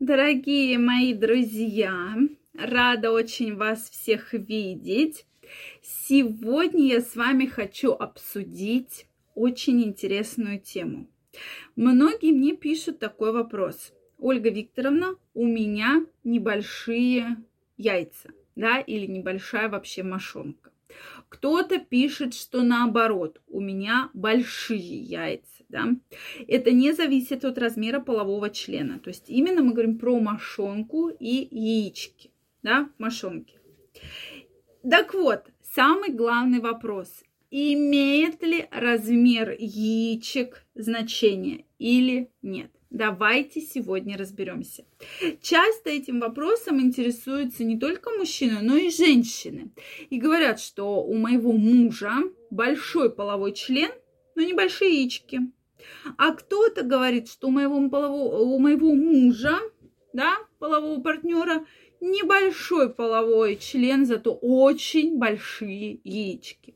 Дорогие мои друзья, рада очень вас всех видеть. Сегодня я с вами хочу обсудить очень интересную тему. Многие мне пишут такой вопрос. Ольга Викторовна, у меня небольшие яйца, да, или небольшая вообще мошонка. Кто-то пишет, что наоборот, у меня большие яйца да, это не зависит от размера полового члена. То есть именно мы говорим про мошонку и яички, да, мошонки. Так вот, самый главный вопрос. Имеет ли размер яичек значение или нет? Давайте сегодня разберемся. Часто этим вопросом интересуются не только мужчины, но и женщины. И говорят, что у моего мужа большой половой член, но небольшие яички. А кто-то говорит, что у моего, полового, у моего мужа, да, полового партнера, небольшой половой член, зато очень большие яички.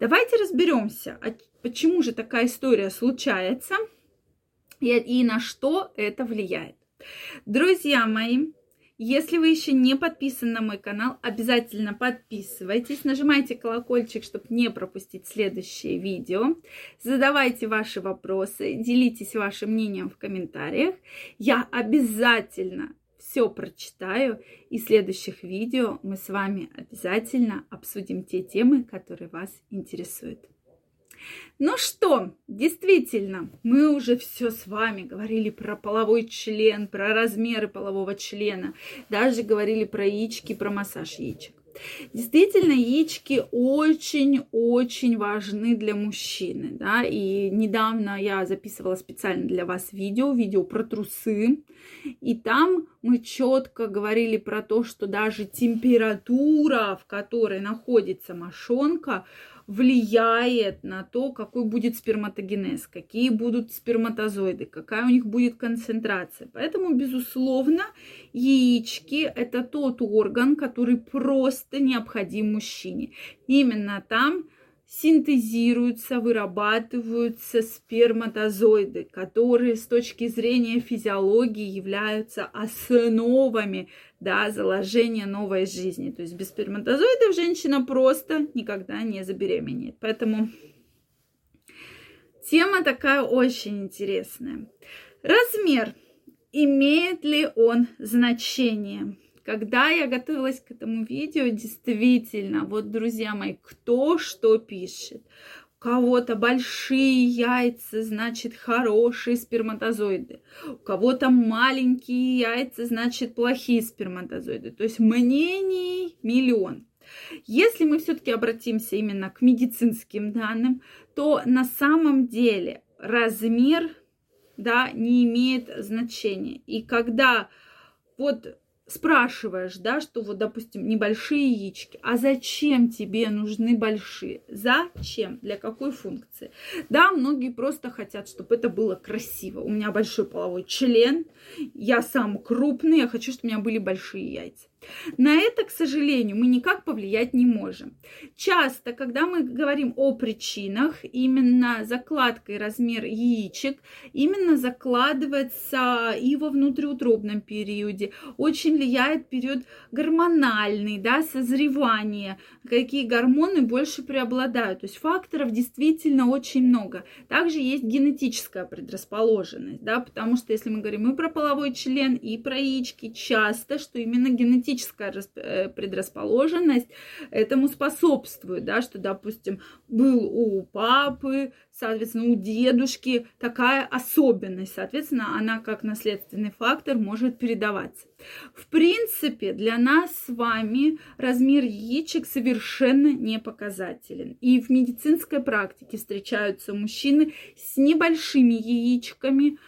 Давайте разберемся, а почему же такая история случается и, на что это влияет. Друзья мои, если вы еще не подписаны на мой канал, обязательно подписывайтесь, нажимайте колокольчик, чтобы не пропустить следующее видео. Задавайте ваши вопросы, делитесь вашим мнением в комментариях. Я обязательно все прочитаю, и в следующих видео мы с вами обязательно обсудим те темы, которые вас интересуют. Ну что, действительно, мы уже все с вами говорили про половой член, про размеры полового члена, даже говорили про яички, про массаж яичек. Действительно, яички очень-очень важны для мужчины, да, и недавно я записывала специально для вас видео, видео про трусы, и там мы четко говорили про то, что даже температура, в которой находится мошонка, влияет на то, какой будет сперматогенез, какие будут сперматозоиды, какая у них будет концентрация. Поэтому, безусловно, яички – это тот орган, который просто необходим мужчине. Именно там синтезируются, вырабатываются сперматозоиды, которые с точки зрения физиологии являются основами да, заложения новой жизни. То есть без сперматозоидов женщина просто никогда не забеременеет. Поэтому тема такая очень интересная. Размер. Имеет ли он значение? Когда я готовилась к этому видео, действительно, вот, друзья мои, кто что пишет. У кого-то большие яйца, значит, хорошие сперматозоиды. У кого-то маленькие яйца, значит, плохие сперматозоиды. То есть мнений миллион. Если мы все-таки обратимся именно к медицинским данным, то на самом деле размер да, не имеет значения. И когда вот спрашиваешь, да, что вот, допустим, небольшие яички, а зачем тебе нужны большие? Зачем? Для какой функции? Да, многие просто хотят, чтобы это было красиво. У меня большой половой член, я сам крупный, я хочу, чтобы у меня были большие яйца. На это, к сожалению, мы никак повлиять не можем. Часто, когда мы говорим о причинах, именно закладка и размер яичек именно закладывается и во внутриутробном периоде. Очень влияет период гормональный, да, созревание, какие гормоны больше преобладают. То есть факторов действительно очень много. Также есть генетическая предрасположенность, да, потому что если мы говорим и про половой член, и про яички, часто, что именно генетическая генетическая э, предрасположенность этому способствует, да, что, допустим, был у папы, соответственно, у дедушки такая особенность, соответственно, она как наследственный фактор может передаваться. В принципе, для нас с вами размер яичек совершенно не показателен. И в медицинской практике встречаются мужчины с небольшими яичками,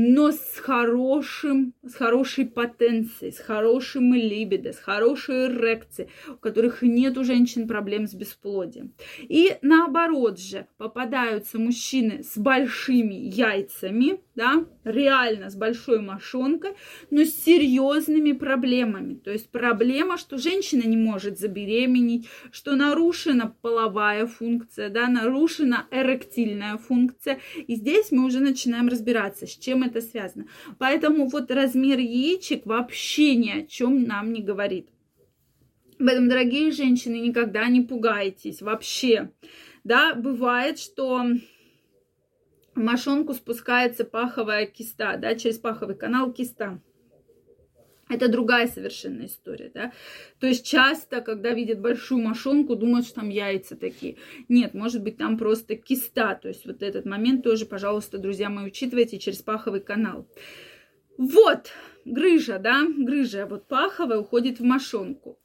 но с хорошим, с хорошей потенцией, с хорошим либидо, с хорошей эрекцией, у которых нет у женщин проблем с бесплодием. И наоборот же, попадаются мужчины с большими яйцами, да, реально с большой мошонкой, но с серьезными проблемами. То есть проблема, что женщина не может забеременеть, что нарушена половая функция, да, нарушена эректильная функция. И здесь мы уже начинаем разбираться, с чем это связано. Поэтому вот размер яичек вообще ни о чем нам не говорит. Поэтому, дорогие женщины, никогда не пугайтесь вообще. Да, бывает, что в мошонку спускается паховая киста, да, через паховый канал киста. Это другая совершенно история, да. То есть часто, когда видят большую мошонку, думают, что там яйца такие. Нет, может быть, там просто киста. То есть вот этот момент тоже, пожалуйста, друзья мои, учитывайте через паховый канал. Вот, грыжа, да, грыжа, вот паховая уходит в мошонку.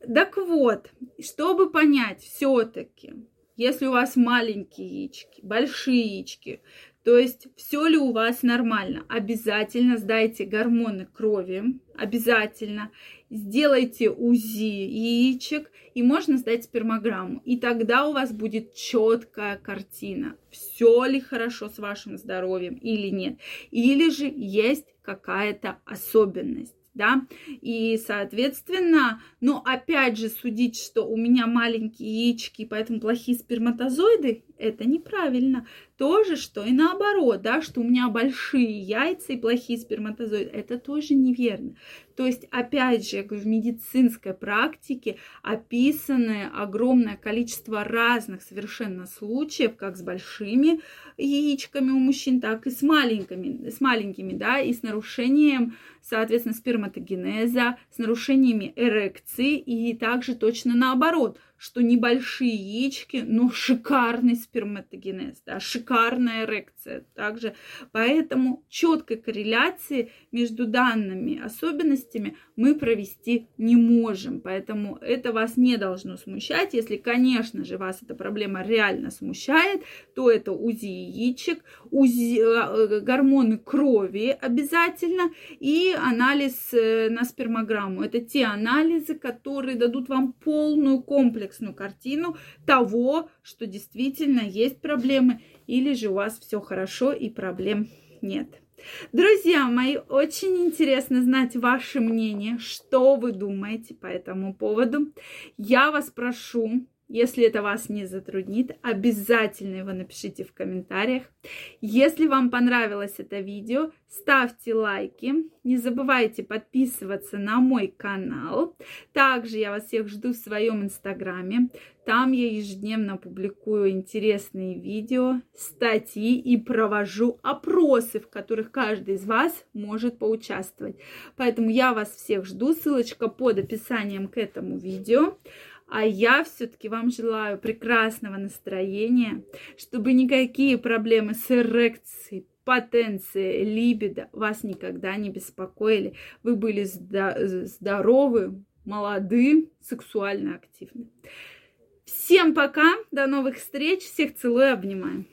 Так вот, чтобы понять все-таки, если у вас маленькие яички, большие яички, то есть все ли у вас нормально, обязательно сдайте гормоны крови, обязательно сделайте УЗИ яичек и можно сдать спермограмму. И тогда у вас будет четкая картина, все ли хорошо с вашим здоровьем или нет. Или же есть какая-то особенность да, и, соответственно, но опять же судить, что у меня маленькие яички, поэтому плохие сперматозоиды, это неправильно. То же, что и наоборот, да, что у меня большие яйца и плохие сперматозоиды, это тоже неверно. То есть, опять же, в медицинской практике описаны огромное количество разных совершенно случаев, как с большими яичками у мужчин, так и с маленькими, с маленькими, да, и с нарушением, соответственно, сперматогенеза, с нарушениями эрекции и также точно наоборот – что небольшие яички, но шикарный сперматогенез, да, шикарная эрекция также. Поэтому четкой корреляции между данными особенностями мы провести не можем. Поэтому это вас не должно смущать. Если, конечно же, вас эта проблема реально смущает, то это УЗИ яичек, УЗИ, э, гормоны крови обязательно и анализ э, на спермограмму. Это те анализы, которые дадут вам полную комплекс комплексную картину того, что действительно есть проблемы, или же у вас все хорошо и проблем нет. Друзья мои, очень интересно знать ваше мнение, что вы думаете по этому поводу. Я вас прошу если это вас не затруднит, обязательно его напишите в комментариях. Если вам понравилось это видео, ставьте лайки. Не забывайте подписываться на мой канал. Также я вас всех жду в своем инстаграме. Там я ежедневно публикую интересные видео, статьи и провожу опросы, в которых каждый из вас может поучаствовать. Поэтому я вас всех жду. Ссылочка под описанием к этому видео. А я все-таки вам желаю прекрасного настроения, чтобы никакие проблемы с эрекцией, потенцией, либидо вас никогда не беспокоили. Вы были здоровы, молоды, сексуально активны. Всем пока, до новых встреч, всех целую, обнимаю.